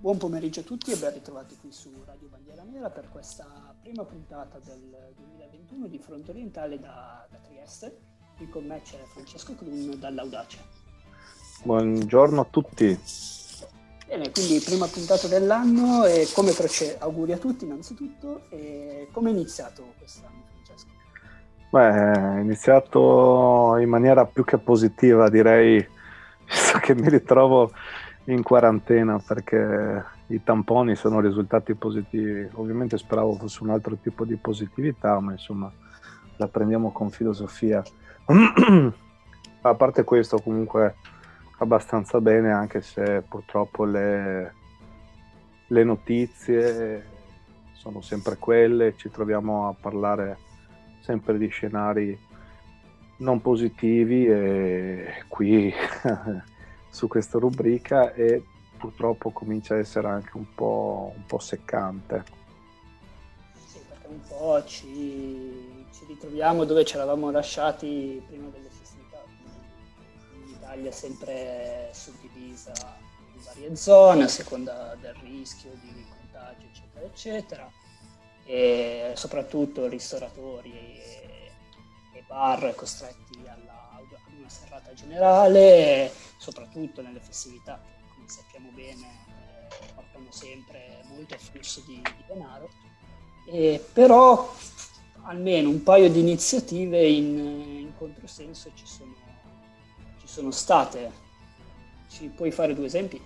Buon pomeriggio a tutti e ben ritrovati qui su Radio Bandiera Nera per questa prima puntata del 2021 di Fronte Orientale da, da Trieste. Qui con me c'è Francesco Clun dall'Audace. Buongiorno a tutti. Bene, quindi prima puntata dell'anno e come procede? Auguri a tutti innanzitutto e come è iniziato quest'anno Francesco? Beh, è iniziato in maniera più che positiva direi, visto che mi ritrovo in quarantena perché i tamponi sono risultati positivi. Ovviamente speravo fosse un altro tipo di positività, ma insomma la prendiamo con filosofia. A parte questo, comunque abbastanza bene, anche se purtroppo le, le notizie sono sempre quelle, ci troviamo a parlare sempre di scenari non positivi e qui su questa rubrica e purtroppo comincia a essere anche un po', un po seccante. Sì, perché un po' ci, ci ritroviamo dove ci eravamo lasciati prima delle festività, in Italia sempre suddivisa in varie zone a seconda del rischio di contagio, eccetera, eccetera, e soprattutto ristoratori e, e bar costretti alla, ad una serrata generale soprattutto nelle festività, come sappiamo bene eh, portano sempre molto flusso di, di denaro, e però almeno un paio di iniziative in, in controsenso ci sono, ci sono state. Ci puoi fare due esempi?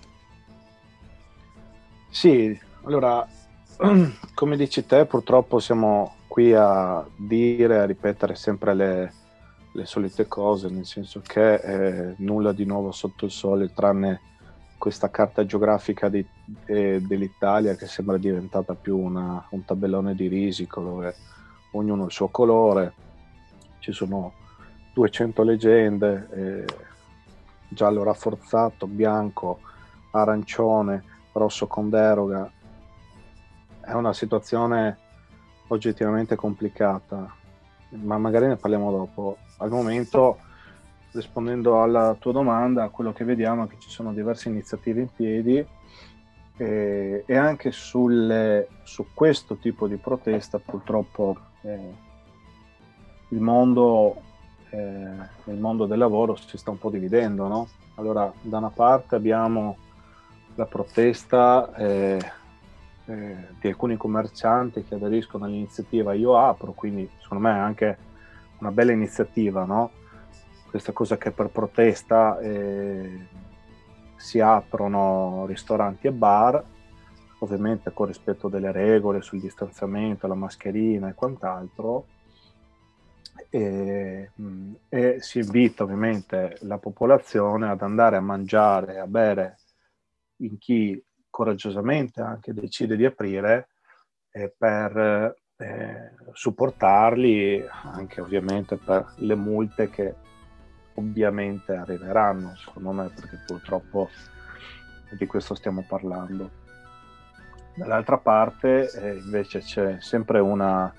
Sì, allora, come dici te, purtroppo siamo qui a dire, a ripetere sempre le, le solite cose, nel senso che eh, nulla di nuovo sotto il sole, tranne questa carta geografica di, eh, dell'Italia che sembra diventata più una, un tabellone di risico dove ognuno ha il suo colore, ci sono 200 leggende, eh, giallo rafforzato, bianco, arancione, rosso con deroga. È una situazione oggettivamente complicata, ma magari ne parliamo dopo al momento, rispondendo alla tua domanda, quello che vediamo è che ci sono diverse iniziative in piedi e, e anche sulle, su questo tipo di protesta purtroppo eh, il, mondo, eh, il mondo del lavoro si sta un po' dividendo. No? Allora, da una parte abbiamo la protesta eh, di alcuni commercianti che aderiscono all'iniziativa Io Apro, quindi secondo me anche una bella iniziativa, no? Questa cosa che per protesta eh, si aprono ristoranti e bar, ovviamente con rispetto delle regole sul distanziamento, la mascherina e quant'altro, e, e, si invita ovviamente la popolazione ad andare a mangiare, a bere in chi coraggiosamente anche decide di aprire eh, per eh, supportarli anche ovviamente per le multe che ovviamente arriveranno, secondo me, perché purtroppo di questo stiamo parlando. Dall'altra parte eh, invece c'è sempre una,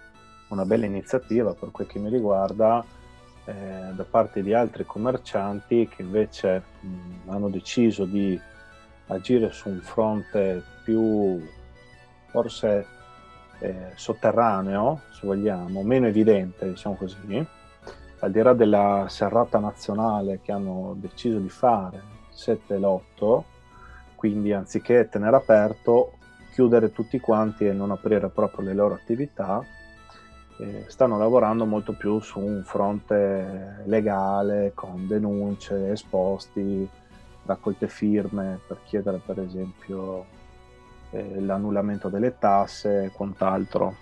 una, bella iniziativa per quel che mi riguarda eh, da parte di altri commercianti che invece mh, hanno deciso di agire su un fronte più forse eh, sotterraneo, se vogliamo, meno evidente, diciamo così, al di là della serrata nazionale che hanno deciso di fare, 7 e l'8, quindi anziché tenere aperto, chiudere tutti quanti e non aprire proprio le loro attività, eh, stanno lavorando molto più su un fronte legale, con denunce, esposti, raccolte firme per chiedere per esempio eh, l'annullamento delle tasse e quant'altro.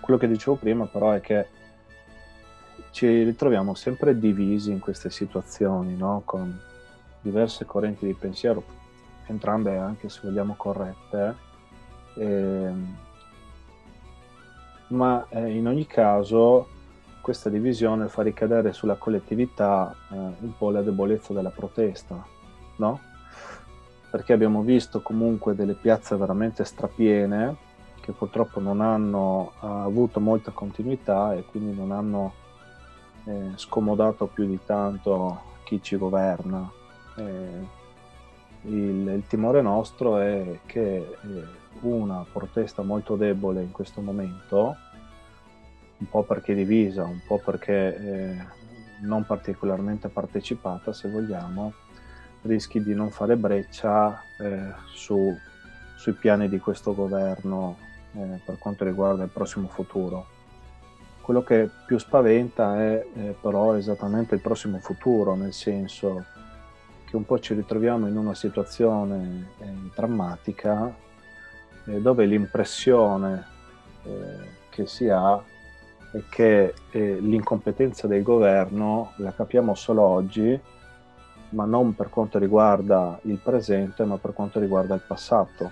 Quello che dicevo prima però è che ci ritroviamo sempre divisi in queste situazioni, no? con diverse correnti di pensiero, entrambe anche se vogliamo corrette, eh, ma eh, in ogni caso questa divisione fa ricadere sulla collettività eh, un po' la debolezza della protesta, no? perché abbiamo visto comunque delle piazze veramente strapiene che purtroppo non hanno uh, avuto molta continuità e quindi non hanno eh, scomodato più di tanto chi ci governa. Eh, il, il timore nostro è che eh, una protesta molto debole in questo momento, un po' perché divisa, un po' perché eh, non particolarmente partecipata, se vogliamo, rischi di non fare breccia eh, su, sui piani di questo governo eh, per quanto riguarda il prossimo futuro. Quello che più spaventa è eh, però esattamente il prossimo futuro, nel senso che un po' ci ritroviamo in una situazione eh, drammatica eh, dove l'impressione eh, che si ha è che l'incompetenza del governo la capiamo solo oggi, ma non per quanto riguarda il presente, ma per quanto riguarda il passato.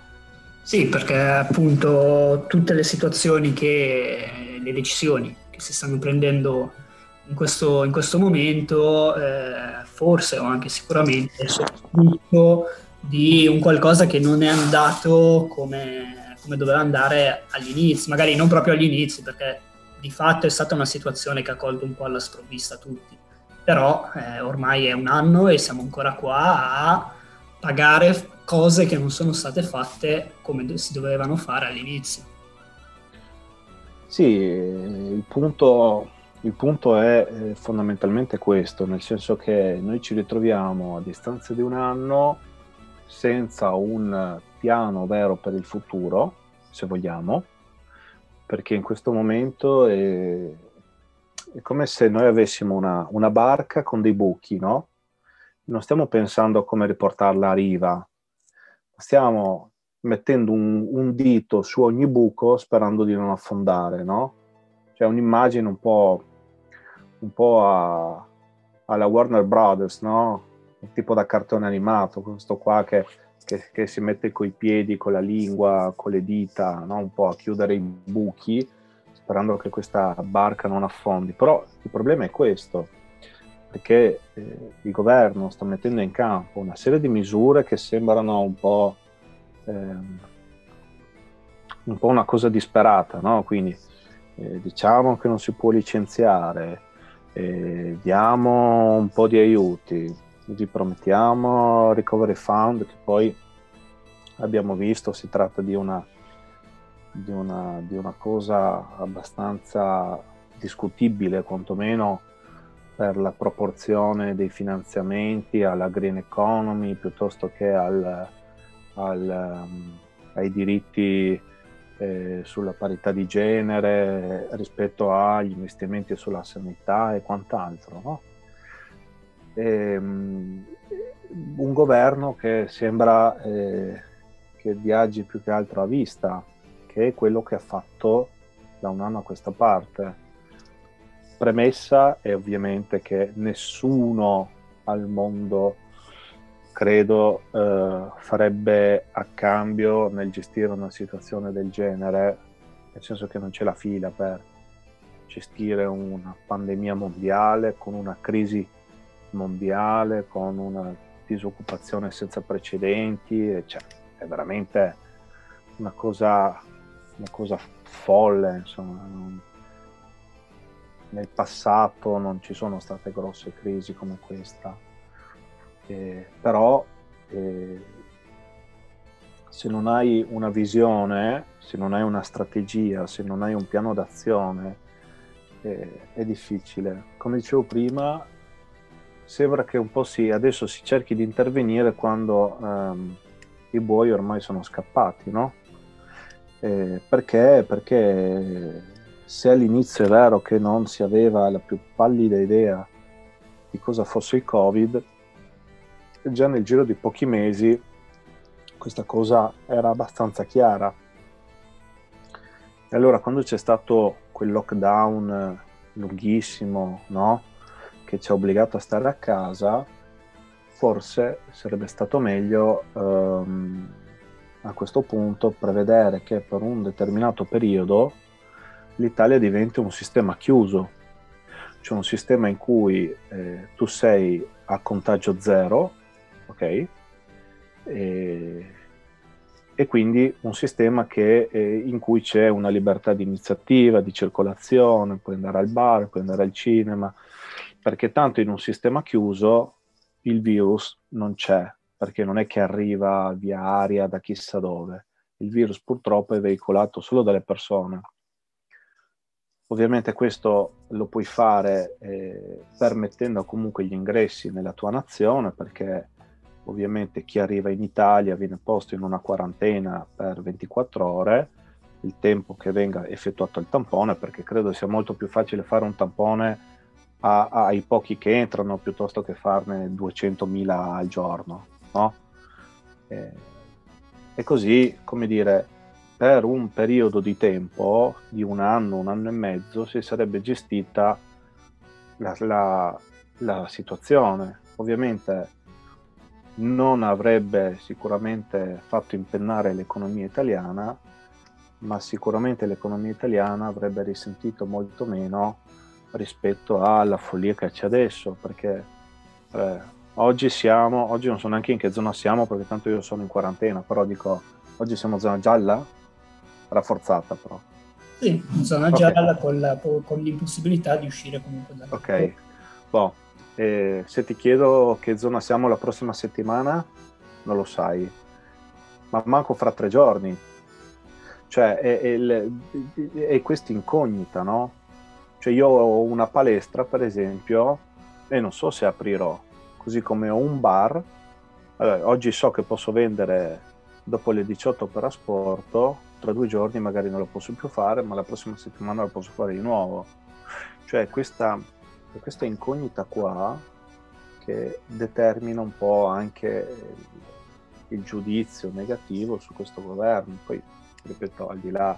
Sì, perché appunto tutte le situazioni che le decisioni che si stanno prendendo in questo, in questo momento, eh, forse o anche sicuramente, soprattutto di un qualcosa che non è andato come, come doveva andare all'inizio, magari non proprio all'inizio, perché di fatto è stata una situazione che ha colto un po' alla sprovvista tutti. Però eh, ormai è un anno e siamo ancora qua a pagare cose che non sono state fatte come si dovevano fare all'inizio. Sì, il punto, il punto è eh, fondamentalmente questo, nel senso che noi ci ritroviamo a distanza di un anno senza un piano vero per il futuro, se vogliamo, perché in questo momento è, è come se noi avessimo una, una, barca con dei buchi, no? Non stiamo pensando a come riportarla a riva, stiamo mettendo un, un dito su ogni buco sperando di non affondare, no? Cioè un'immagine un po', un po a, alla Warner Brothers, no? Un tipo da cartone animato, questo qua che che, che si mette coi piedi, con la lingua, con le dita, no? un po' a chiudere i buchi, sperando che questa barca non affondi. Però il problema è questo, perché eh, il governo sta mettendo in campo una serie di misure che sembrano un po', ehm, un po una cosa disperata, no? quindi eh, diciamo che non si può licenziare, eh, diamo un po' di aiuti, vi promettiamo Recovery Fund che poi abbiamo visto si tratta di una, di una, di una cosa abbastanza discutibile quantomeno per la proporzione dei finanziamenti alla green economy piuttosto che al, al, um, ai diritti eh, sulla parità di genere rispetto agli investimenti sulla sanità e quant'altro. No? ehm, un governo che sembra eh, che viaggi più che altro a vista, che è quello che ha fatto da un anno a questa parte. Premessa è ovviamente che nessuno al mondo credo eh, farebbe a cambio nel gestire una situazione del genere, nel senso che non c'è la fila per gestire una pandemia mondiale con una crisi mondiale con una disoccupazione senza precedenti, cioè, è veramente una cosa, una cosa folle, insomma. Nel passato non ci sono state grosse crisi come questa, eh, però eh, se non hai una visione, se non hai una strategia, se non hai un piano d'azione, eh, è difficile. Come dicevo prima, sembra che un po' sì, adesso si cerchi di intervenire quando ehm, i buoi ormai sono scappati, no? Eh, perché? Perché se all'inizio è vero che non si aveva la più pallida idea di cosa fosse il Covid, già nel giro di pochi mesi questa cosa era abbastanza chiara. E allora quando c'è stato quel lockdown lunghissimo, no? che ci ha obbligato a stare a casa, forse sarebbe stato meglio ehm, a questo punto prevedere che per un determinato periodo l'Italia diventi un sistema chiuso, cioè un sistema in cui eh, tu sei a contagio zero, ok? E, e quindi un sistema che, eh, in cui c'è una libertà di iniziativa, di circolazione, puoi andare al bar, puoi andare al cinema, perché tanto in un sistema chiuso il virus non c'è, perché non è che arriva via aria da chissà dove. Il virus purtroppo è veicolato solo dalle persone. Ovviamente questo lo puoi fare eh, permettendo comunque gli ingressi nella tua nazione perché ovviamente chi arriva in Italia viene posto in una quarantena per 24 ore, il tempo che venga effettuato il tampone, perché credo sia molto più facile fare un tampone ai pochi che entrano piuttosto che farne 200.000 al giorno. No? E, e così, come dire, per un periodo di tempo, di un anno, un anno e mezzo, si sarebbe gestita la, la, la situazione. Ovviamente non avrebbe sicuramente fatto impennare l'economia italiana, ma sicuramente l'economia italiana avrebbe risentito molto meno rispetto alla follia che c'è adesso, perché eh, oggi siamo, oggi non so neanche in che zona siamo, perché tanto io sono in quarantena, però dico, oggi siamo zona gialla, rafforzata però. Sì, zona okay. gialla con, la, con, l'impossibilità di uscire comunque da Ok, boh, e se ti chiedo che zona siamo la prossima settimana, non lo sai, ma manco fra tre giorni. Cioè, è, è, è questa incognita, no? Cioè, io ho una palestra, per esempio, e non so se aprirò, così come ho un bar. Allora, oggi so che posso vendere dopo le 18 per asporto, tra due giorni magari non lo posso più fare, ma la prossima settimana lo posso fare di nuovo. Cioè, questa questa incognita qua che determina un po' anche il giudizio negativo su questo governo. Poi, ripeto, al di là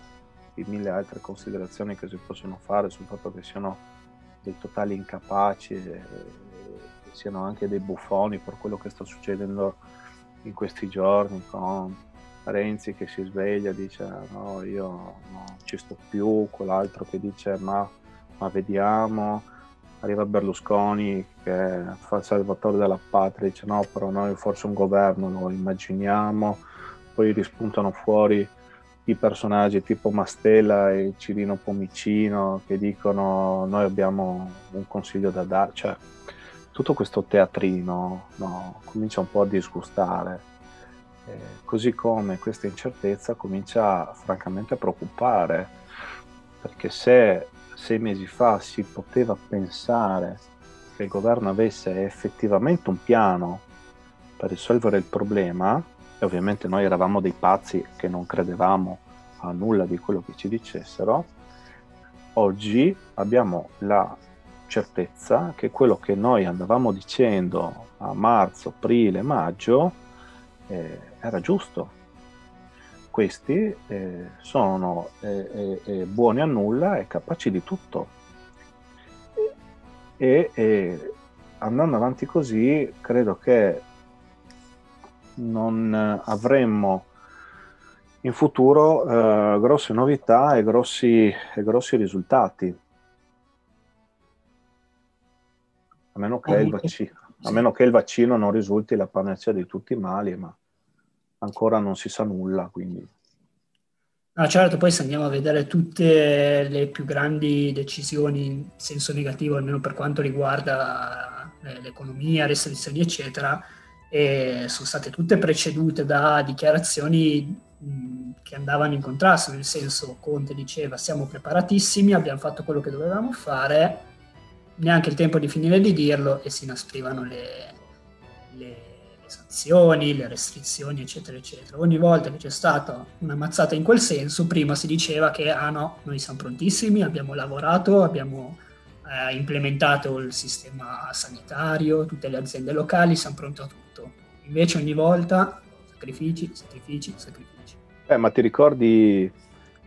di mille altre considerazioni che si possono fare sul fatto che siano dei totali incapaci e siano anche dei buffoni per quello che sta succedendo in questi giorni con Renzi che si sveglia e dice no io non ci sto più, quell'altro che dice ma, ma vediamo, arriva Berlusconi che fa il salvatore della patria, dice no, però noi forse un governo lo immaginiamo, poi rispuntano fuori i personaggi tipo Mastella e Cirino Pomicino che dicono noi abbiamo un consiglio da dare, cioè tutto questo teatrino no, comincia un po' a disgustare. Eh, così come questa incertezza comincia francamente a preoccupare, perché se sei mesi fa si poteva pensare che il governo avesse effettivamente un piano per risolvere il problema, e ovviamente noi eravamo dei pazzi che non credevamo a nulla di quello che ci dicessero, oggi abbiamo la certezza che quello che noi andavamo dicendo a marzo, aprile, maggio eh, era giusto questi eh, sono eh, eh, buoni a nulla e capaci di tutto. E, e, andando avanti così, credo che non avremmo in futuro eh, grosse novità e grossi, e grossi risultati. A meno, vaccino, a meno che il vaccino non risulti la panacea di tutti i mali, ma ancora non si sa nulla, quindi... No, certo, poi se andiamo a vedere tutte le più grandi decisioni in senso negativo, almeno per quanto riguarda eh, l'economia, restrizioni, eccetera, sono state tutte precedute da dichiarazioni che andavano in contrasto, nel senso Conte diceva siamo preparatissimi, abbiamo fatto quello che dovevamo fare, neanche il tempo di finire di dirlo e si inasprivano le, le sanzioni, le restrizioni, eccetera, eccetera. Ogni volta che c'è stata una mazzata in quel senso, prima si diceva che, ah no, noi siamo prontissimi, abbiamo lavorato, abbiamo eh, implementato il sistema sanitario, tutte le aziende locali, siamo pronti a tutto. Invece ogni volta sacrifici, sacrifici, sacrifici. Eh, ma ti ricordi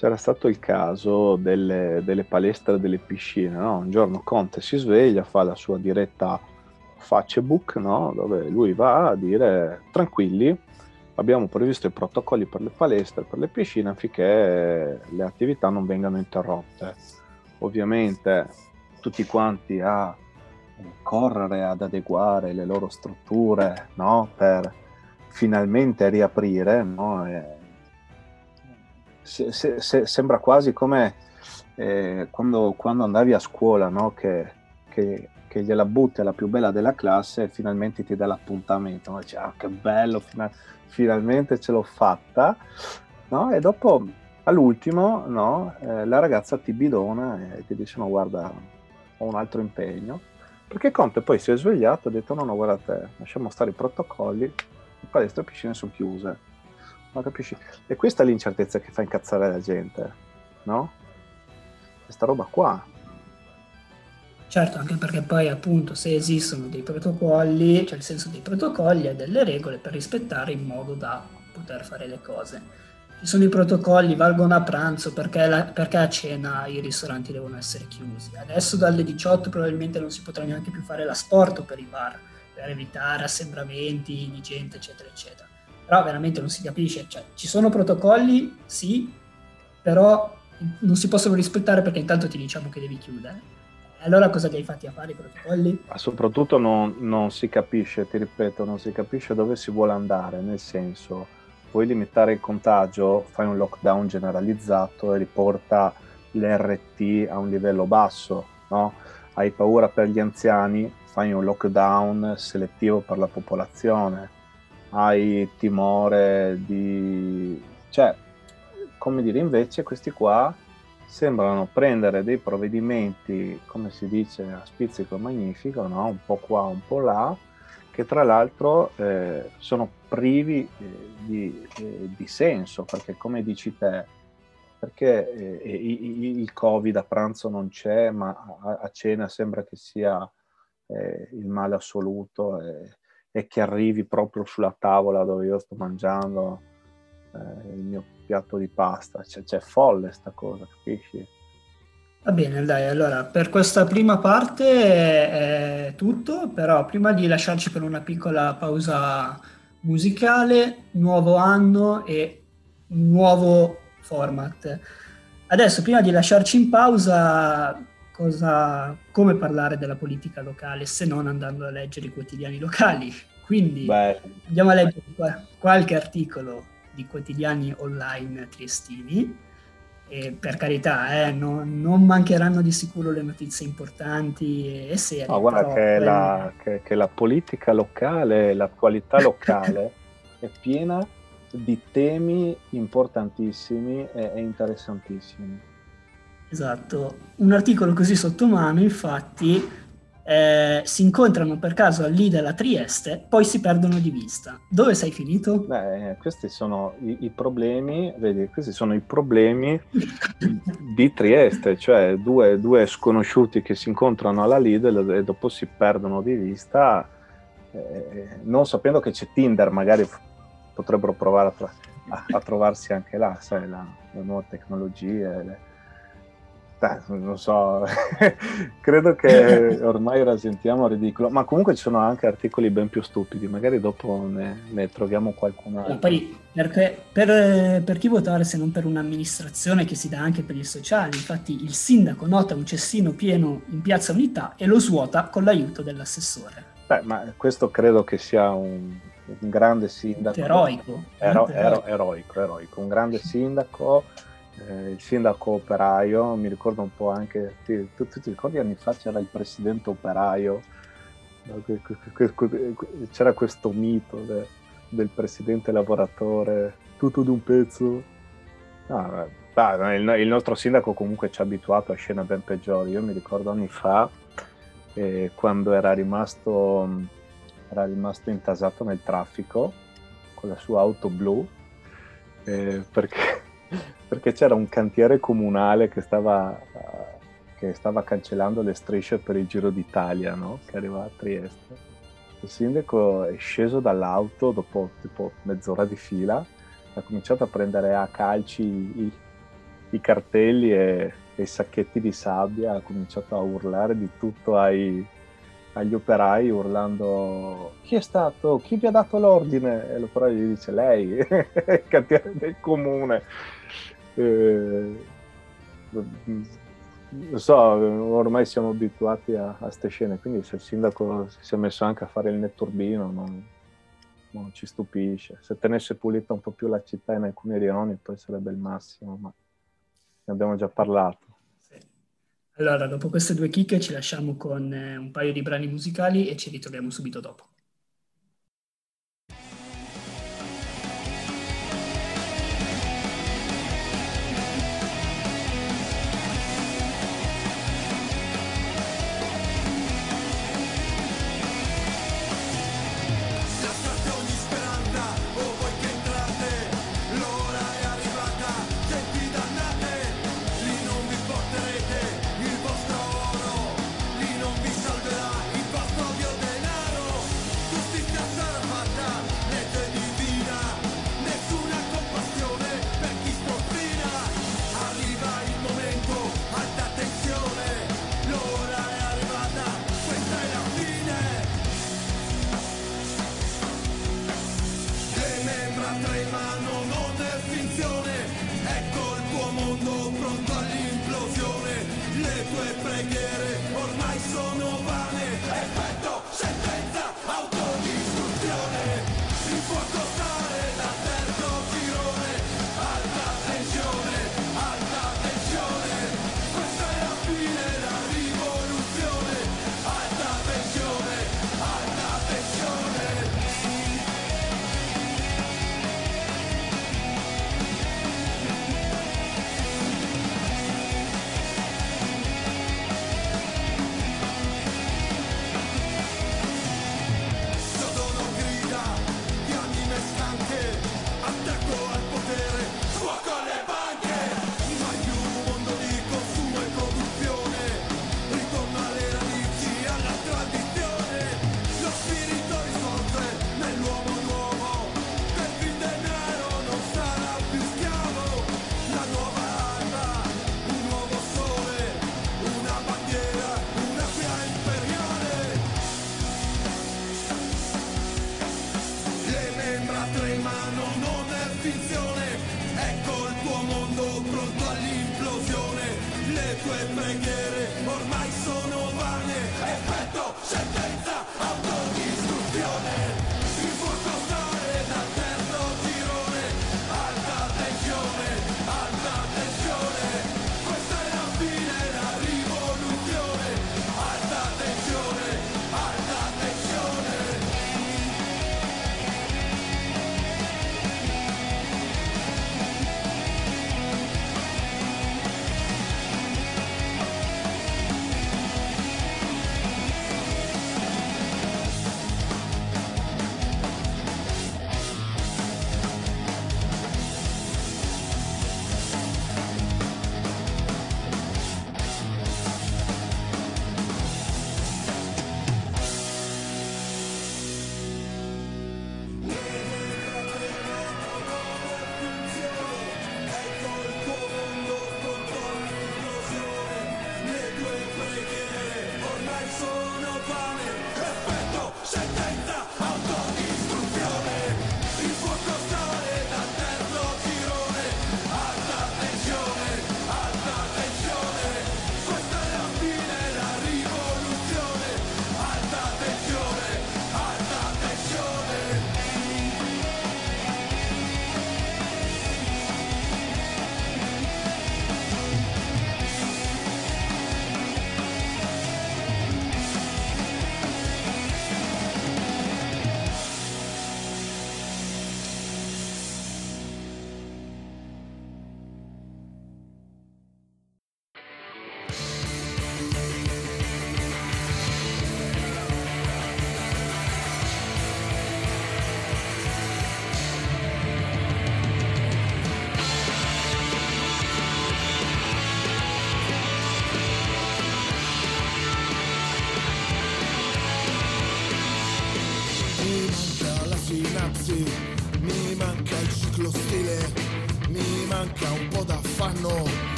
c'era stato il caso delle, delle palestre delle piscine, no? Un giorno Conte si sveglia, fa la sua diretta Facebook, no? dove lui va a dire tranquilli, abbiamo previsto i protocolli per le palestre, per le piscine, affinché le attività non vengano interrotte. Ovviamente tutti quanti a correre ad adeguare le loro strutture no? per finalmente riaprire. No? Se, se, se, sembra quasi come eh, quando, quando, andavi a scuola, no? che, che che gliela butti alla più bella della classe e finalmente ti dà l'appuntamento. Ma dici, ah, che bello, fina- finalmente ce l'ho fatta. No? E dopo, all'ultimo, no? eh, la ragazza ti bidona e ti dice, no, guarda, ho un altro impegno. Perché Conte poi si è svegliato e ha detto, no, no, guarda te, lasciamo stare i protocolli, le palestre e piscine sono chiuse. Ma capisci? E questa è l'incertezza che fa incazzare la gente, no? Questa roba qua. Certo, anche perché poi appunto se esistono dei protocolli, cioè il senso dei protocolli e delle regole per rispettare in modo da poter fare le cose. Ci sono i protocolli, valgono a pranzo perché, la, perché a cena i ristoranti devono essere chiusi. Adesso dalle 18 probabilmente non si potrà neanche più fare l'asporto per i bar, per evitare assembramenti di gente, eccetera, eccetera. Però veramente non si capisce, cioè, ci sono protocolli, sì, però non si possono rispettare perché intanto ti diciamo che devi chiudere allora cosa li hai fatti a fare i protocolli? Ma soprattutto non, non, si capisce, ti ripeto, non si capisce dove si vuole andare, nel senso, vuoi limitare il contagio, fai un lockdown generalizzato e riporta l'RT a un livello basso, no? Hai paura per gli anziani, fai un lockdown selettivo per la popolazione, hai timore di... cioè, come dire, invece questi qua sembrano prendere dei provvedimenti, come si dice, a spizzico magnifico, no? un po' qua, un po' là, che tra l'altro eh, sono privi eh, di, eh, di, senso, perché come dici te, perché eh, il Covid a pranzo non c'è, ma a, a cena sembra che sia eh, il male assoluto e che arrivi proprio sulla tavola dove io sto mangiando eh, il mio piatto di pasta, cioè, c'è folle sta cosa, capisci? Va bene, dai, allora per questa prima parte è tutto, però prima di lasciarci per una piccola pausa musicale, nuovo anno e nuovo format. Adesso, prima di lasciarci in pausa, cosa, come parlare della politica locale se non andando a leggere i quotidiani locali? Quindi Beh. andiamo a leggere qualche articolo di quotidiani online triestini. E per carità, eh, non, non, mancheranno di sicuro le notizie importanti e serie. No, guarda che, quelle... la, che, che, la, politica locale, l'attualità locale è piena di temi importantissimi e, e interessantissimi. Esatto, un articolo così sotto mano infatti eh, si incontrano per caso lì della Trieste, poi si perdono di vista. Dove sei finito? Beh, questi sono i, i problemi, vedi, questi sono i problemi di Trieste, cioè due, due, sconosciuti che si incontrano alla Lidl e dopo si perdono di vista, eh, non sapendo che c'è Tinder, magari potrebbero provare a, tra- a, a trovarsi anche là, sai, la, le nuove tecnologie. Le, non so, credo che ormai rasentiamo ridicolo, ma comunque ci sono anche articoli ben più stupidi, magari dopo ne, ne troviamo qualcun altro. poi perché, per, per, chi votare se non per un'amministrazione che si dà anche per il sociale? Infatti il sindaco nota un cestino pieno in piazza Unità e lo svuota con l'aiuto dell'assessore. Beh, ma questo credo che sia un, un grande sindaco. Eroico. Ero, ero, eroico, eroico, un grande sindaco eh, il sindaco operaio, mi ricordo un po' anche, ti, tu, tu, ti ricordi anni fa c'era il presidente operaio, c'era questo mito de, del presidente lavoratore, tutto d'un pezzo. No, ah, il, il, nostro sindaco comunque ci ha abituato a scene ben peggiori. Io mi ricordo anni fa, eh, quando era rimasto, era rimasto intasato nel traffico con la sua auto blu, eh, perché perché c'era un cantiere comunale che stava, che stava cancellando le strisce per il Giro d'Italia, no? che arriva a Trieste. Il sindaco è sceso dall'auto dopo tipo mezz'ora di fila, ha cominciato a prendere a calci i, i cartelli e, e, i sacchetti di sabbia, ha cominciato a urlare di tutto ai, agli operai urlando chi è stato? Chi vi ha dato l'ordine? E l'operaio gli dice lei, il cantiere del comune eh, lo so, ormai siamo abituati a queste scene, quindi se il sindaco si è messo anche a fare il netturbino non, non ci stupisce. Se tenesse pulita un po' più la città in alcuni rioni poi sarebbe il massimo, ma ne abbiamo già parlato. Allora, dopo queste due chicche ci lasciamo con eh, un paio di brani musicali e ci ritroviamo subito dopo.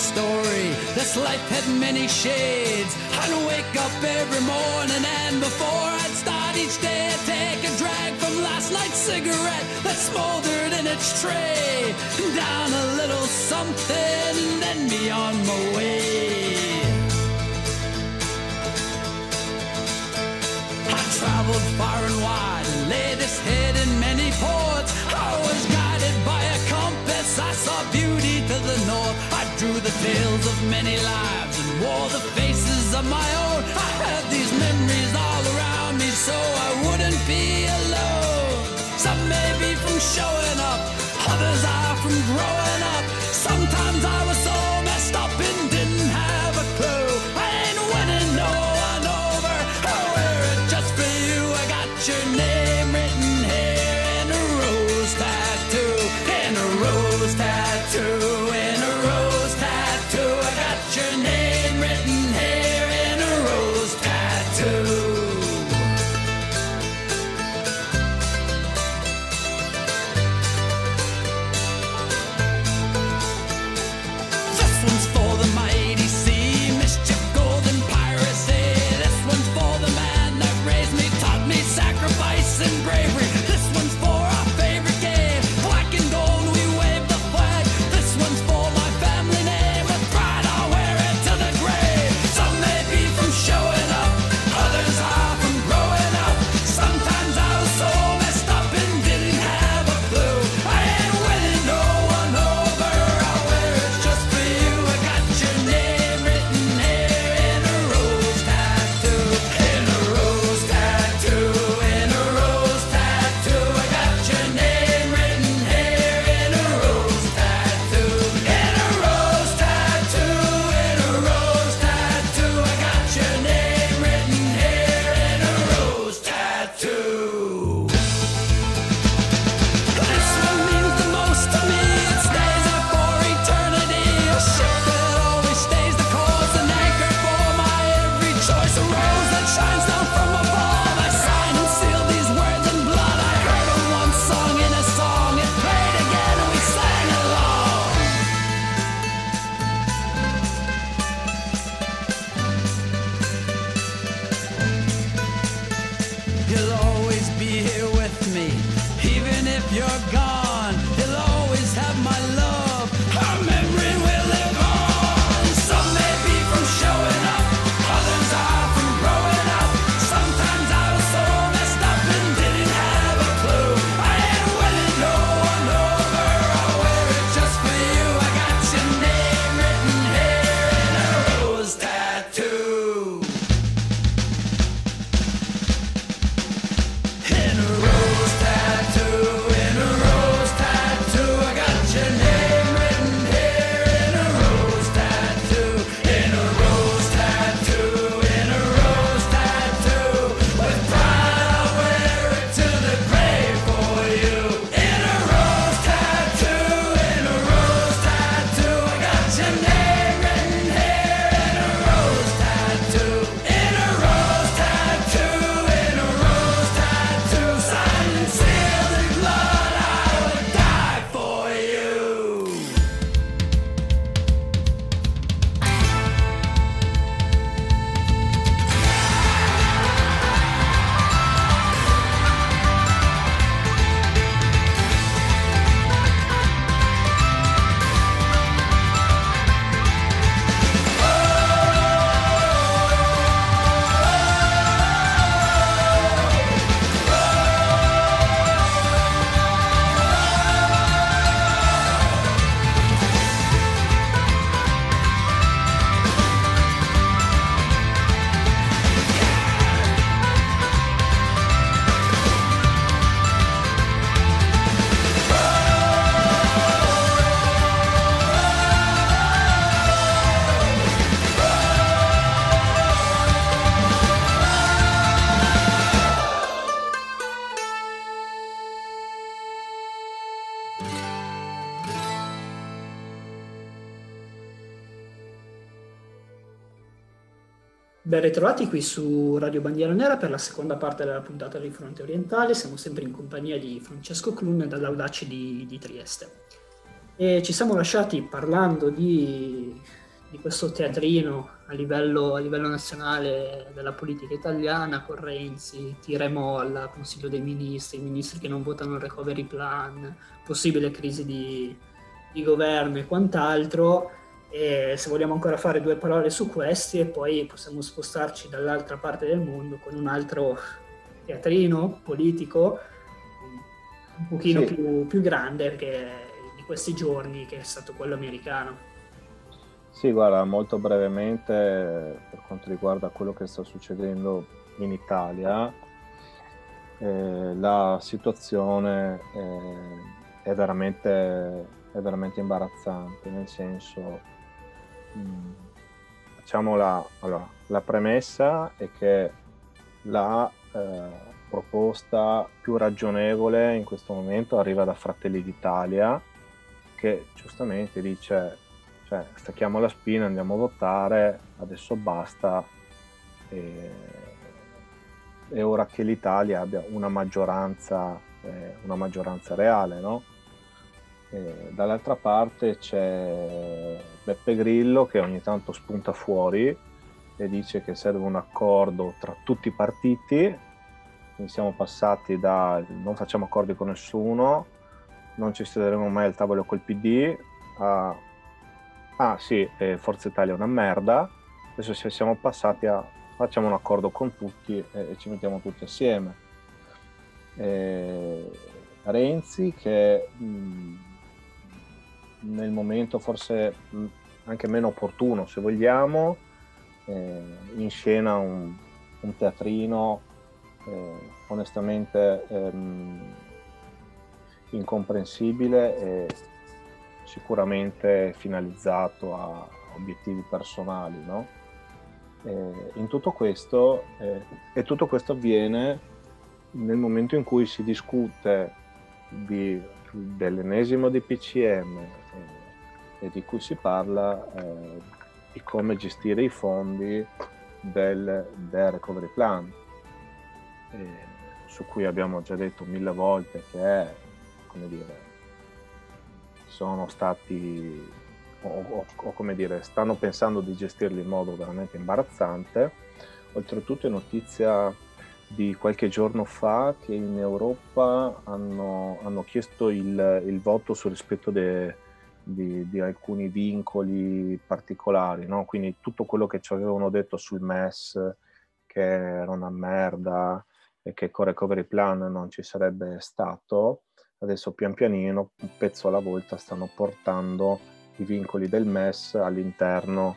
story. This life had many shades. I'd wake up every morning, and before I'd start each day, I'd take a drag from last night's cigarette that smoldered in its tray. Down a little something, and then be on my way. I traveled far and wide, and laid this head knew the tales of many lives and wore the faces of my own. I had these memories all around me so I wouldn't be alone. Some may be from showing up, others are from growing up. Sometimes I was Ben ritrovati qui su Radio Bandiera Nera per la seconda parte della puntata di Fronte Orientale. Siamo sempre in compagnia di Francesco Clun dall'Audace di, di Trieste. E ci siamo lasciati parlando di, di questo teatrino a livello, a livello nazionale della politica italiana con Renzi, tira e molla, Consiglio dei Ministri, ministri che non votano il recovery plan, possibile crisi di, di governo e quant'altro. E se vogliamo ancora fare due parole su questi e poi possiamo spostarci dall'altra parte del mondo con un altro teatrino politico un pochino Sì. più, più grande di questi giorni che è stato quello americano. Sì, guarda, molto brevemente per quanto riguarda quello che sta succedendo in Italia, eh, la situazione eh, è, veramente, è veramente imbarazzante, nel senso, facciamo la, allora, la premessa è che la eh, proposta più ragionevole in questo momento arriva da Fratelli d'Italia, che giustamente dice cioè stacchiamo la spina, andiamo a votare, adesso basta. E, è ora che l'Italia abbia una maggioranza, eh, una maggioranza reale, no? Dall'altra parte c'è Beppe Grillo che ogni tanto spunta fuori e dice che serve un accordo tra tutti i partiti. Quindi siamo passati da non facciamo accordi con nessuno, non ci siederemo mai al tavolo col PD, a ah sì, Forza Italia è una merda, adesso siamo passati a facciamo un accordo con tutti e, e ci mettiamo tutti assieme. Eh, Renzi che mh, nel momento forse mh, anche meno opportuno se vogliamo, eh, in scena un, un teatrino eh, onestamente ehm, incomprensibile e sicuramente finalizzato a obiettivi personali, no? In tutto questo, eh, e tutto questo avviene nel momento in cui si discute di, dell'ennesimo DPCM di cui si parla eh, di come gestire i fondi del, del recovery plan, eh, su cui abbiamo già detto mille volte che come dire, sono stati o, o, o, come dire, stanno pensando di gestirli in modo veramente imbarazzante. Oltretutto è notizia di qualche giorno fa che in Europa hanno, hanno chiesto il, il, voto sul rispetto de, di, di, alcuni vincoli particolari, no? quindi tutto quello che ci avevano detto sul MES, che era una merda e che con Recovery Plan non ci sarebbe stato, adesso pian pianino, un pezzo alla volta, stanno portando i vincoli del MES all'interno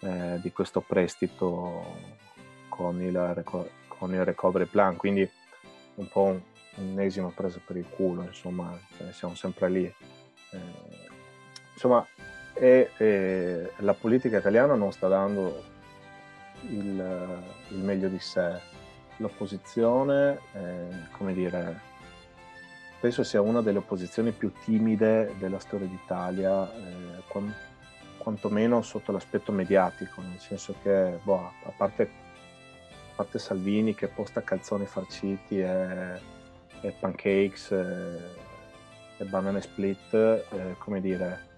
eh, di questo prestito con il, con il recovery plan, quindi un po' un, un'esima presa per il culo, insomma, cioè siamo sempre lì. Eh, insomma, e, e la politica italiana non sta dando il, il meglio di sé. L'opposizione, eh, come dire, penso sia una delle opposizioni più timide della storia d'Italia, eh, quant, quantomeno sotto l'aspetto mediatico, nel senso che, boh, a parte a parte Salvini che posta calzoni farciti e, e pancakes e, e, banane split, eh, come dire,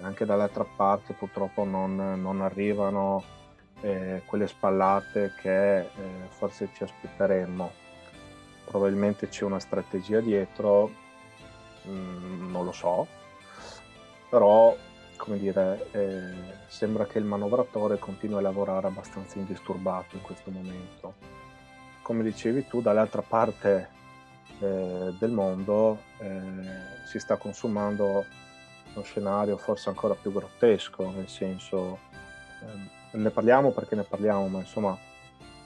anche dall'altra parte purtroppo non, non arrivano eh, quelle spallate che eh, forse ci aspetteremmo. Probabilmente c'è una strategia dietro, mm, non lo so, però come dire, eh, sembra che il manovratore continui a lavorare abbastanza indisturbato in questo momento. Come dicevi tu, dall'altra parte eh, del mondo eh, si sta consumando uno scenario forse ancora più grottesco, nel senso, ehm, ne parliamo perché ne parliamo, ma insomma,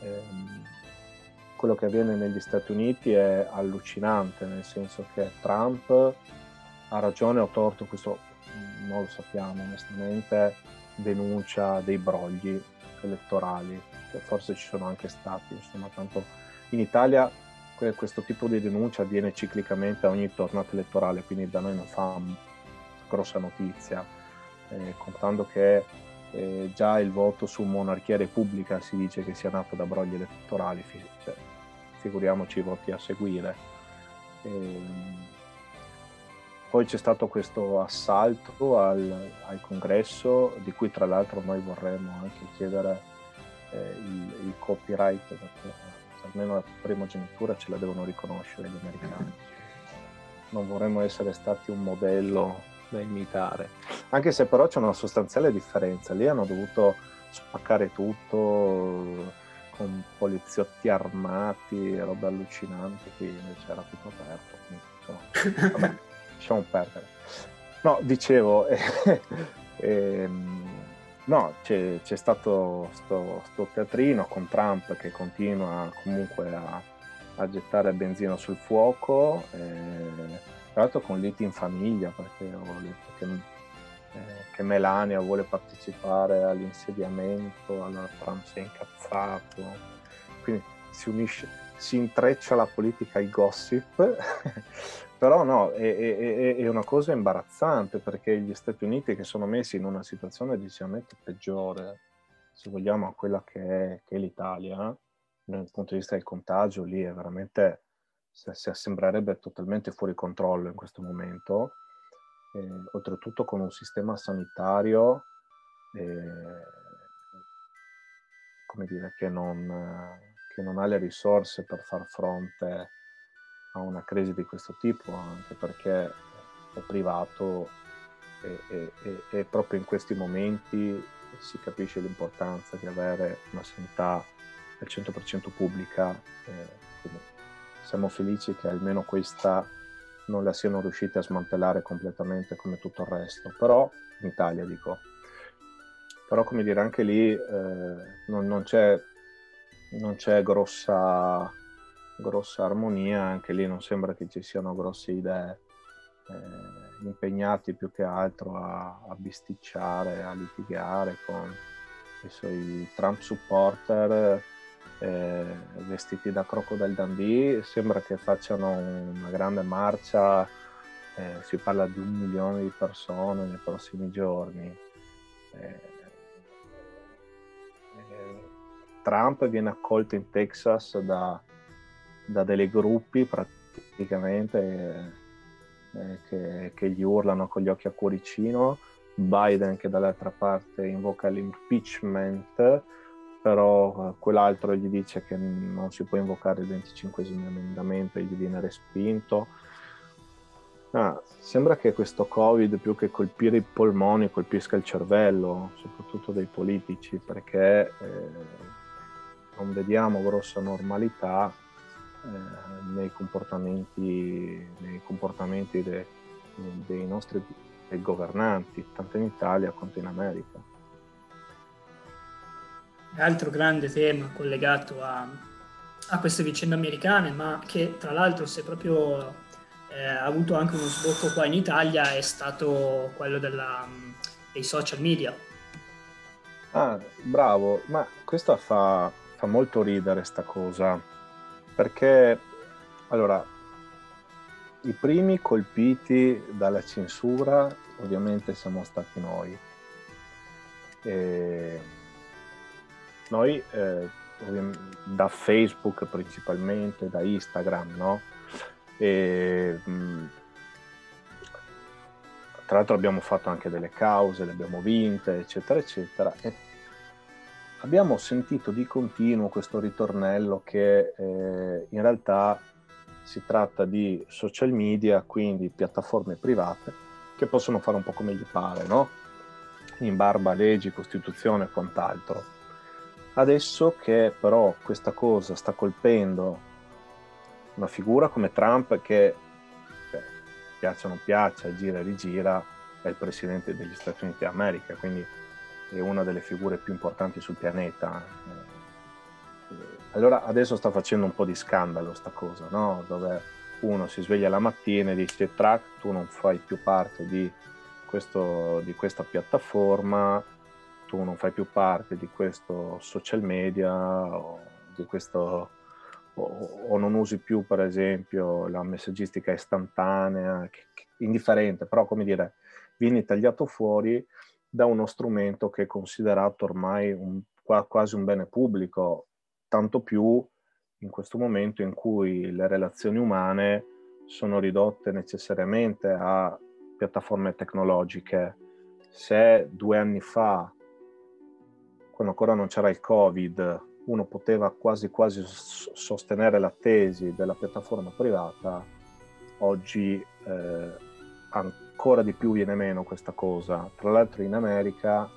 ehm, quello che avviene negli Stati Uniti è allucinante, nel senso che Trump ha ragione o torto, questo non lo sappiamo onestamente, denuncia dei brogli elettorali, che forse ci sono anche stati, insomma, tanto in Italia questo tipo di denuncia avviene ciclicamente a ogni tornata elettorale, quindi da noi non fa grossa notizia, eh, contando che eh, già il voto su monarchia e repubblica si dice che sia nato da brogli elettorali, cioè, figuriamoci i voti a seguire. Eh, poi c'è stato questo assalto al, al, congresso, di cui tra l'altro noi vorremmo anche chiedere eh, il, il, copyright, perché almeno la primogenitura ce la devono riconoscere gli americani. Non vorremmo essere stati un modello da imitare. Anche se però c'è una sostanziale differenza. Lì hanno dovuto spaccare tutto con poliziotti armati, roba allucinante, qui invece era tutto aperto. Quindi, insomma, vabbè lasciamo perdere. No, dicevo, eh, eh, no, c'è, c'è stato questo teatrino con Trump che continua comunque a, a gettare benzina sul fuoco, eh, tra l'altro con liti in famiglia perché ho letto che, eh, che Melania vuole partecipare all'insediamento, allora Trump si è incazzato, quindi si unisce, si intreccia la politica ai gossip Però no, è, è, è, una cosa imbarazzante perché gli Stati Uniti che sono messi in una situazione decisamente peggiore, se vogliamo, a quella che è, che è l'Italia, dal punto di vista del contagio, lì è veramente, si sembrerebbe totalmente fuori controllo in questo momento, e, oltretutto con un sistema sanitario eh, come dire, che non, che non ha le risorse per far fronte a una crisi di questo tipo, anche perché è privato e, e, e, e proprio in questi momenti si capisce l'importanza di avere una sanità al 100% pubblica. Eh, siamo felici che almeno questa non la siano riusciti a smantellare completamente come tutto il resto, però in Italia dico. Però come dire, anche lì eh, non, non, c'è, non c'è grossa grossa armonia, anche lì non sembra che ci siano grosse idee, eh, impegnati più che altro a, a bisticciare, a litigare con i suoi Trump supporter eh, vestiti da Crocodile Dundee, sembra che facciano una grande marcia, eh, si parla di un milione di persone nei prossimi giorni. Eh, eh, Trump viene accolto in Texas da da delle gruppi praticamente eh, che, che, gli urlano con gli occhi a cuoricino, Biden che dall'altra parte invoca l'impeachment, però eh, quell'altro gli dice che non si può invocare il 25 emendamento e gli viene respinto. Ah, sembra che questo Covid, più che colpire i polmoni, colpisca il cervello, soprattutto dei politici, perché eh, non vediamo grossa normalità eh, nei comportamenti, nei comportamenti de, dei nostri dei governanti, tanto in Italia quanto in America. Altro grande tema collegato a, a queste vicende americane, ma che tra l'altro si è proprio eh, avuto anche uno sbocco qua in Italia, è stato quello della, dei social media. Ah, bravo, ma questa fa, fa molto ridere sta cosa, perché allora i primi colpiti dalla censura ovviamente siamo stati noi. E noi eh, da Facebook principalmente, da Instagram, no? E, mh, mm, tra l'altro abbiamo fatto anche delle cause, le abbiamo vinte, eccetera, eccetera. E abbiamo sentito di continuo questo ritornello che eh, in realtà si tratta di social media, quindi piattaforme private, che possono fare un po' come gli pare, no? In barba leggi, Costituzione e quant'altro. Adesso che però questa cosa sta colpendo una figura come Trump che, beh, piaccia o non piaccia, gira e rigira, è il presidente degli Stati Uniti d'America, quindi è una delle figure più importanti sul pianeta. Eh, allora adesso sta facendo un po' di scandalo sta cosa, no? dove uno si sveglia la mattina e dice Track, tu non fai più parte di, questo, di questa piattaforma, tu non fai più parte di questo social media o, questo, o, o non usi più per esempio la messaggistica istantanea, che, che, indifferente, però come dire, vieni tagliato fuori da uno strumento che è considerato ormai un, quasi un bene pubblico, tanto più in questo momento in cui le relazioni umane sono ridotte necessariamente a piattaforme tecnologiche. Se due anni fa quando ancora non c'era il Covid, uno poteva quasi quasi sostenere la tesi della piattaforma privata, oggi eh, ancora di più viene meno questa cosa. Tra l'altro in America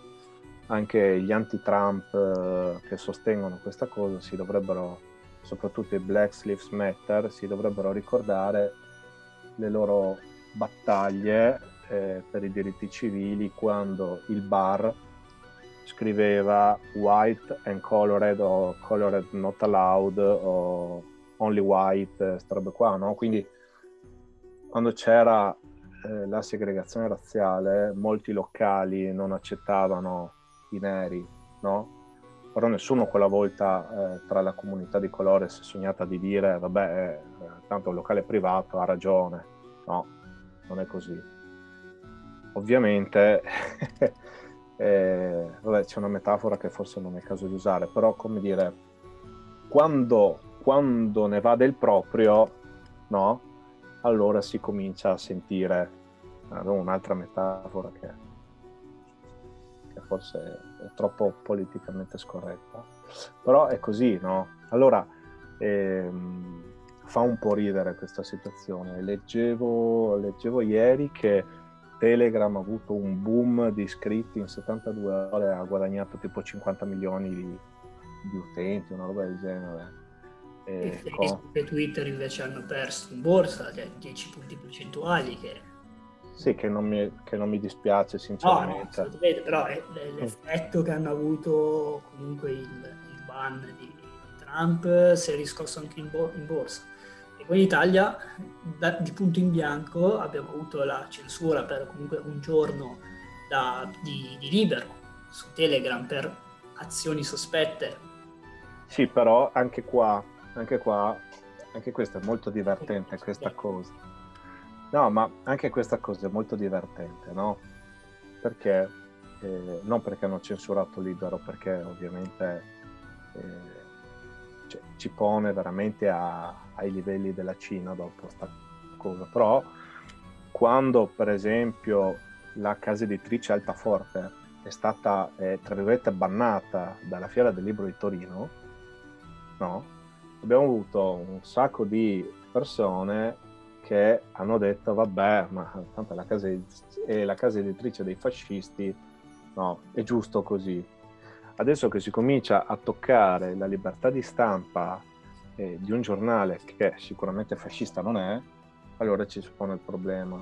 anche gli anti-Trump eh, che sostengono questa cosa si dovrebbero, soprattutto i Black Lives Matter, si dovrebbero ricordare le loro battaglie eh, per i diritti civili quando il bar scriveva white and colored o colored not allowed o only white, queste robe qua, no? Quindi quando c'era eh, la segregazione razziale, molti locali non accettavano i neri, no? Però nessuno quella volta eh, tra la comunità di colore si è sognata di dire, vabbè, eh, tanto il locale privato ha ragione. No, non è così. Ovviamente Eh, vabbè, c'è una metafora che forse non è il caso di usare, però come dire, quando, quando ne va del proprio, no? Allora si comincia a sentire eh, un'altra metafora che, che forse è troppo politicamente scorretta. Però è così, no? Allora, ehm, fa un po' ridere questa situazione. Leggevo, leggevo ieri che Telegram ha avuto un boom di iscritti in 72 ore, ha guadagnato tipo 50 milioni di, di utenti, una roba del genere. E, Facebook con... e Twitter invece hanno perso in borsa, cioè 10 punti percentuali che... Sì, che non mi, che non mi dispiace sinceramente. No, no, però è l'effetto che hanno avuto comunque il, il ban di Trump si è riscosso anche in, bo- in borsa in Italia da, di punto in bianco abbiamo avuto la censura per comunque un giorno da, di, di libero su Telegram per azioni sospette. Sì, però anche qua, anche qua, anche questo è molto divertente questa cosa. No, ma anche questa cosa è molto divertente, no? Perché, eh, non perché hanno censurato libero, perché ovviamente eh, cioè, ci pone veramente a, ai livelli della Cina dopo questa cosa. Però quando per esempio la casa editrice Altaforte, è stata, eh, tra virgolette, bannata dalla Fiera del Libro di Torino, no? Abbiamo avuto un sacco di persone che hanno detto vabbè, ma tanto la casa, è la casa editrice dei fascisti, no, è giusto così. Adesso che si comincia a toccare la libertà di stampa eh, di un giornale che sicuramente fascista non è, allora ci si pone il problema.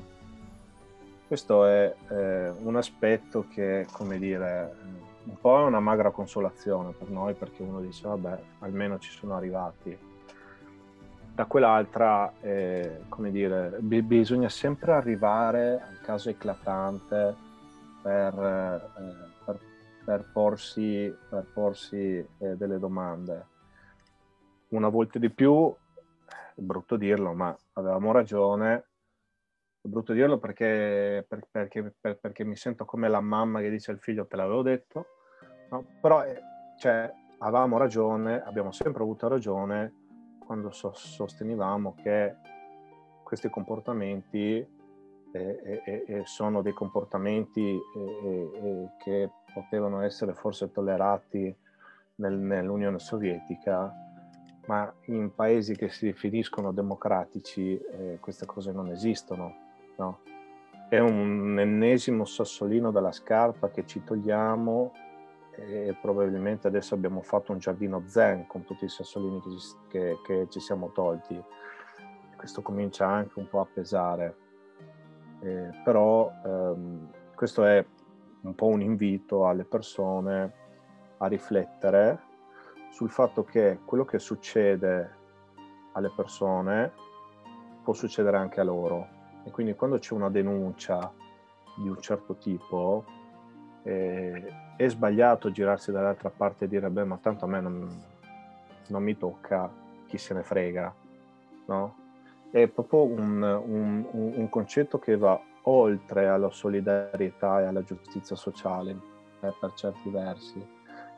Questo è eh, un aspetto che, come dire, un po' è una magra consolazione per noi perché uno dice, vabbè, almeno ci sono arrivati. Da quell'altra, eh, come dire, b- bisogna sempre arrivare al caso eclatante per, eh, per, per porsi, per porsi eh, delle domande. Una volta di più, è brutto dirlo, ma avevamo ragione, è brutto dirlo perché, per, perché, per, perché, mi sento come la mamma che dice al figlio te l'avevo detto, no? però eh, cioè, avevamo ragione, abbiamo sempre avuto ragione quando so, sostenevamo che questi comportamenti eh, eh, eh sono dei comportamenti eh, eh, che potevano essere forse tollerati nel, nell'Unione Sovietica, ma in paesi che si definiscono democratici queste cose non esistono no? È un ennesimo sassolino dalla scarpa che ci togliamo e probabilmente adesso abbiamo fatto un giardino zen con tutti i sassolini che ci, che, che ci siamo tolti. Questo comincia anche un po' a pesare. Eh, però ehm, questo è un po' un invito alle persone a riflettere sul fatto che quello che succede alle persone può succedere anche a loro e quindi quando c'è una denuncia di un certo tipo, eh, è sbagliato girarsi dall'altra parte e dire, beh, ma tanto a me non, non mi tocca, chi se ne frega, no? È proprio un, un, un, concetto che va oltre alla solidarietà e alla giustizia sociale, eh, per certi versi,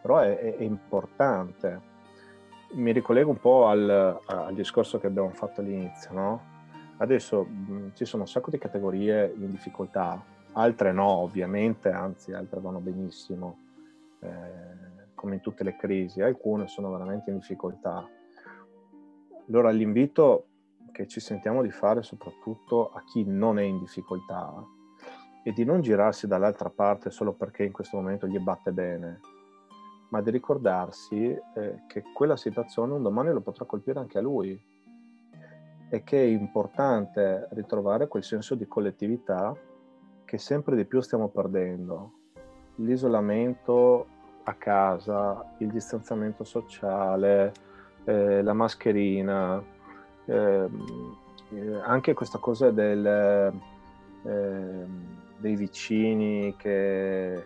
però è, è, importante. Mi ricollego un po' al, al discorso che abbiamo fatto all'inizio, no? Adesso mh, mm, ci sono un sacco di categorie in difficoltà, altre no ovviamente, anzi altre vanno benissimo, eh, come in tutte le crisi, alcune sono veramente in difficoltà. Allora l'invito che ci sentiamo di fare soprattutto a chi non è in difficoltà è di non girarsi dall'altra parte solo perché in questo momento gli batte bene, ma di ricordarsi eh, che quella situazione un domani lo potrà colpire anche a lui è che è importante ritrovare quel senso di collettività che sempre di più stiamo perdendo. L'isolamento a casa, il distanziamento sociale, eh, la mascherina, ehm, eh, anche questa cosa del, eh, dei vicini che,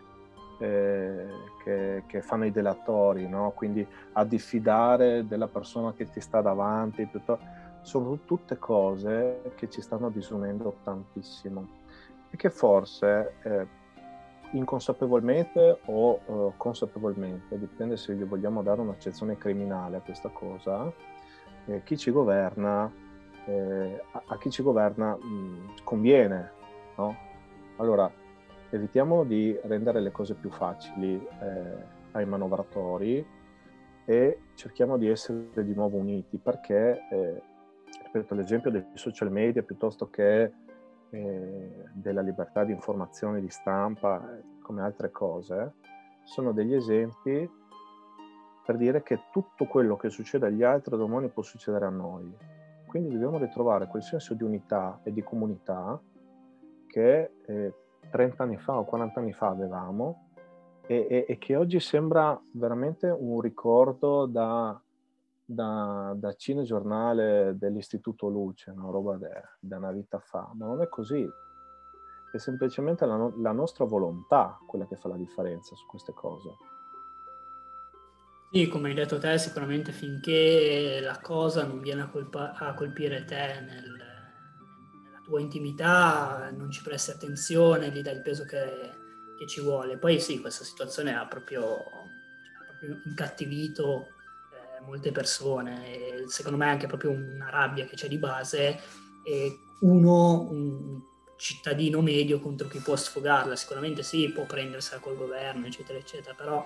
eh, che, che, fanno i delatori, no? quindi a diffidare della persona che ti sta davanti. Sono tutte cose che ci stanno disunendo tantissimo e che forse eh, inconsapevolmente o eh, consapevolmente, dipende se gli vogliamo dare un'accezione criminale a questa cosa, eh, chi ci governa, eh, a, a, chi ci governa mh, conviene. No? Allora, evitiamo di rendere le cose più facili eh, ai manovratori e cerchiamo di essere di nuovo uniti perché eh, rispetto all'esempio dei social media piuttosto che eh, della libertà di informazione, di stampa, come altre cose, sono degli esempi per dire che tutto quello che succede agli altri domani può succedere a noi. Quindi dobbiamo ritrovare quel senso di unità e di comunità che eh, 30 anni fa o 40 anni fa avevamo e, e, e che oggi sembra veramente un ricordo da da, da cinegiornale dell'Istituto Luce, una roba da una vita fa, ma non è così. È semplicemente la, no- la nostra volontà quella che fa la differenza su queste cose. Sì, come hai detto te, sicuramente finché la cosa non viene a, colpa- a colpire te nel, tua intimità, non ci presti attenzione, gli dai il peso che, che ci vuole. Poi sì, questa situazione ha proprio, ha proprio incattivito molte persone, secondo me anche proprio una rabbia che c'è di base e uno un, cittadino medio contro chi può sfogarla. Sicuramente sì, può prendersela col governo, eccetera, eccetera, però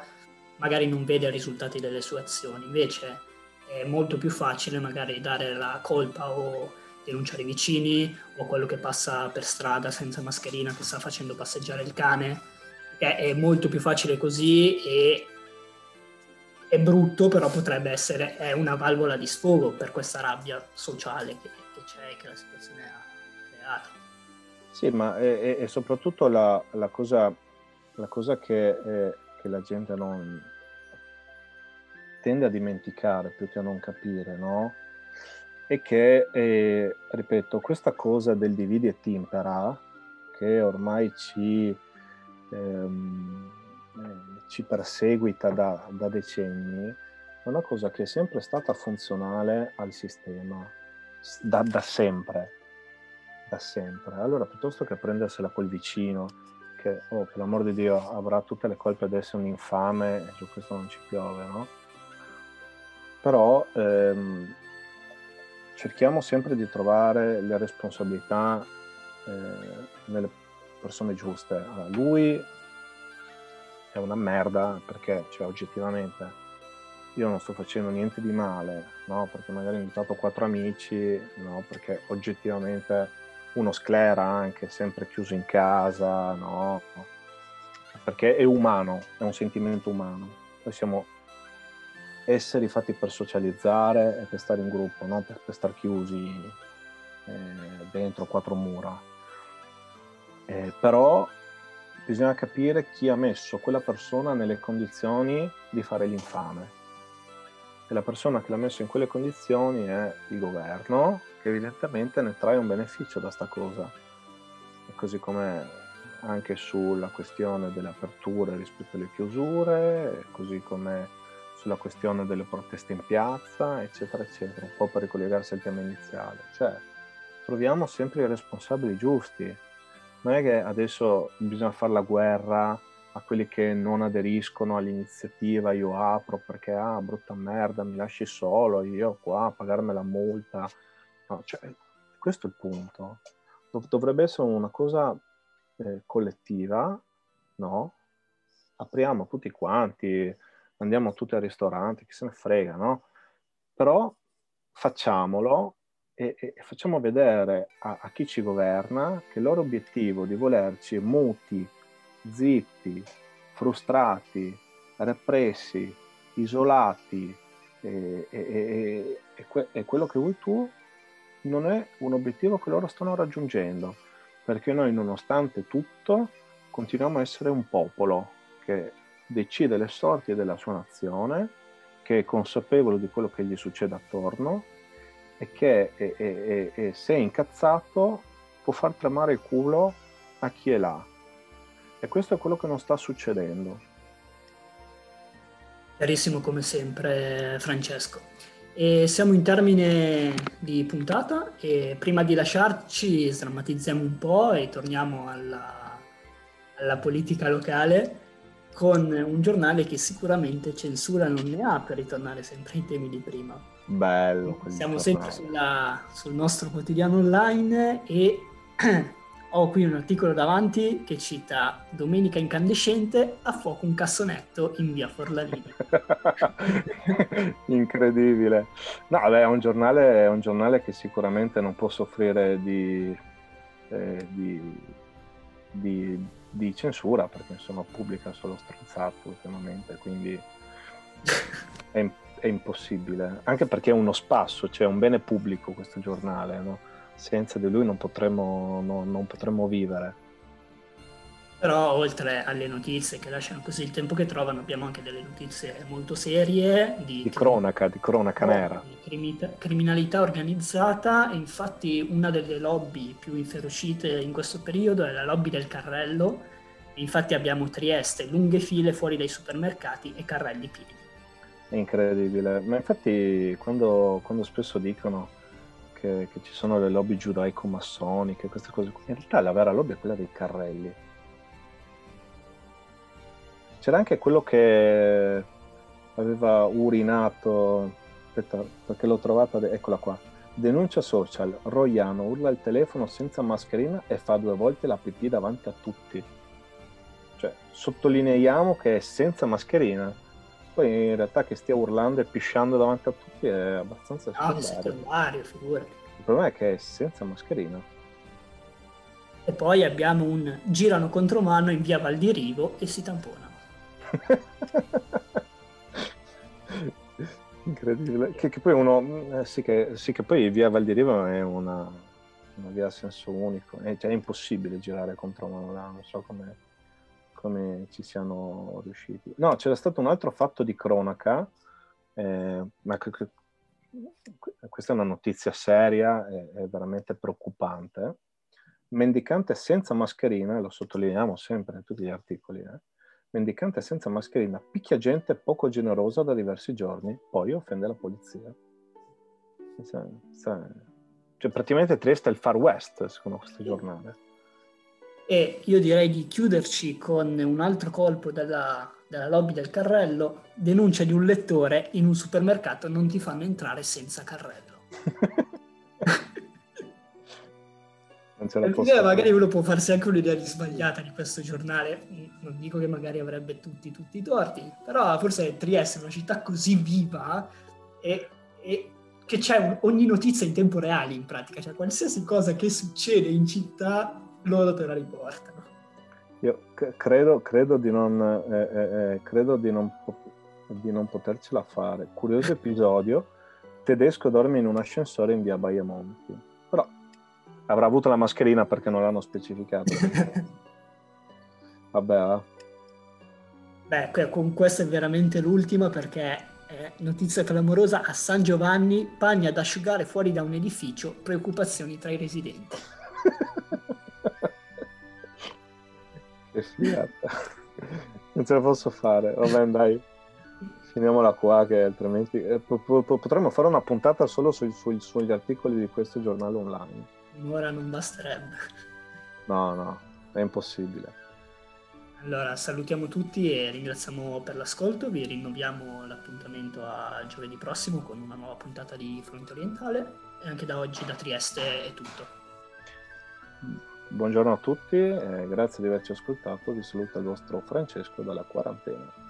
magari non vede i risultati delle sue azioni. Invece è molto più facile magari dare la colpa o denunciare i vicini o quello che passa per strada senza mascherina che sta facendo passeggiare il cane. È molto più facile così e è brutto, però potrebbe essere è una valvola di sfogo per questa rabbia sociale che, che c'è, che la situazione ha creato. Sì, ma è, è soprattutto la, la, cosa, la cosa che, eh, che, la gente non tende a dimenticare più che a non capire, no? È che, eh, ripeto, questa cosa del dividi e timpera, che ormai ci... Ehm, ci perseguita da, da decenni, è una cosa che è sempre stata funzionale al sistema, da, da sempre, da sempre. Allora, piuttosto che prendersela col vicino, che, oh, per l'amor di Dio, avrà tutte le colpe ad essere un infame e su questo non ci piove, no? Però ehm, cerchiamo sempre di trovare le responsabilità eh, nelle persone giuste. Allora, lui è una merda perché cioè, oggettivamente io non sto facendo niente di male, no? perché magari ho invitato quattro amici, no? perché oggettivamente uno sclera anche, sempre chiuso in casa, no? perché è umano, è un sentimento umano. Noi siamo esseri fatti per socializzare e per stare in gruppo, non per, per stare chiusi eh, dentro quattro mura. Eh, però bisogna capire chi ha messo quella persona nelle condizioni di fare l'infame. E la persona che l'ha messo in quelle condizioni è il governo, che evidentemente ne trae un beneficio da sta cosa. E così come anche sulla questione delle aperture rispetto alle chiusure, così come sulla questione delle proteste in piazza, eccetera, eccetera, un po' per ricollegarsi al tema iniziale. Cioè, troviamo sempre i responsabili giusti, non è che adesso bisogna fare la guerra a quelli che non aderiscono all'iniziativa, io apro perché ah brutta merda, mi lasci solo, io qua a pagarmi la multa. No, cioè, questo è il punto. Dovrebbe essere una cosa eh, collettiva, no? Apriamo tutti quanti, andiamo tutti al ristorante, chi se ne frega, no? Però facciamolo e, e facciamo vedere a, a, chi ci governa che il loro obiettivo di volerci muti, zitti, frustrati, repressi, isolati e, e, e quello che vuoi tu non è un obiettivo che loro stanno raggiungendo perché noi nonostante tutto continuiamo a essere un popolo che decide le sorti della sua nazione, che è consapevole di quello che gli succede attorno e che è, è, è, se è incazzato può far tremare il culo a chi è là. E questo è quello che non sta succedendo. Chiarissimo come sempre Francesco. E siamo in termine di puntata e prima di lasciarci sdrammatizziamo un po' e torniamo alla, alla politica locale con un giornale che sicuramente censura non ne ha per ritornare sempre ai temi di prima. Bello. Siamo sempre sulla, sul nostro quotidiano online e ho qui un articolo davanti che cita Domenica incandescente a fuoco un cassonetto in via Forlanini. Incredibile. No, beh, è un, giornale, è un giornale che sicuramente non può soffrire di, eh, di, di, di censura perché insomma pubblica solo stronzate ultimamente, quindi è è impossibile, anche perché è uno spasso, cioè un bene pubblico questo giornale, no? senza di lui non potremmo, no, non potremmo vivere. Però oltre alle notizie che lasciano così il tempo che trovano, abbiamo anche delle notizie molto serie di, di cronaca, di cronaca nera. Di criminalità organizzata e infatti una delle lobby più inferocite in questo periodo è la lobby del carrello. Infatti abbiamo Trieste, lunghe file fuori dai supermercati e carrelli pieni. È incredibile, ma infatti quando, quando spesso dicono che, che, ci sono le lobby giudaico-massoniche, queste cose, in realtà la vera lobby è quella dei carrelli. C'era anche quello che aveva urinato, aspetta perché l'ho trovata, eccola qua, Denuncia social, Roiano urla il telefono senza mascherina e fa due volte la pipì davanti a tutti. Cioè, sottolineiamo che è senza mascherina. Poi in realtà che stia urlando e pisciando davanti a tutti è abbastanza No, secondario. secondario, figurati. Il problema è che è senza mascherina. E poi abbiamo un girano contromano in via Val di Rivo e si tamponano. Incredibile. Che, che poi uno, eh, sì, che, sì, che poi via Val di Riva è una, una via a senso unico, è, cioè, è impossibile girare contro mano là, non so come, come ci siano riusciti. No, c'era stato un altro fatto di cronaca, eh, ma che- questa è una notizia seria e è veramente preoccupante. Mendicante senza mascherina, lo sottolineiamo sempre in tutti gli articoli, eh, mendicante senza mascherina picchia gente poco generosa da diversi giorni, poi offende la polizia. Cioè, praticamente Trieste è il Far West, secondo questo giornale. E io direi di chiuderci con un altro colpo della, della lobby del carrello, denuncia di un lettore in un supermercato non ti fanno entrare senza carrello. Per posso dire, magari uno può farsi anche un'idea di sbagliata di questo giornale, non dico che magari avrebbe tutti, tutti i torti, però forse Trieste è una città così viva e, e che c'è un- ogni notizia in tempo reale in pratica, cioè qualsiasi cosa che succede in città loro te la riportano. Io c- credo, credo di non, eh, eh, eh, credo di non, po- di non potercela fare. Curioso episodio, tedesco dorme in un ascensore in via Baiamonti. Però avrà avuto la mascherina perché non l'hanno specificato. Vabbè, va. Beh, con questa è veramente l'ultima perché è notizia clamorosa a San Giovanni, pagni ad asciugare fuori da un edificio, preoccupazioni tra i residenti. che figata. Non ce la posso fare. Vabbè, dai. Finiamola qua che altrimenti eh, po- po- potremmo fare una puntata solo sugli articoli di questo giornale online. Un'ora non basterebbe. No, no, è impossibile. Allora, salutiamo tutti e ringraziamo per l'ascolto. Vi rinnoviamo l'appuntamento a giovedì prossimo con una nuova puntata di Fronte Orientale. E anche da oggi da Trieste è tutto. Buongiorno a tutti, grazie di averci ascoltato. Vi saluta il vostro Francesco dalla quarantena.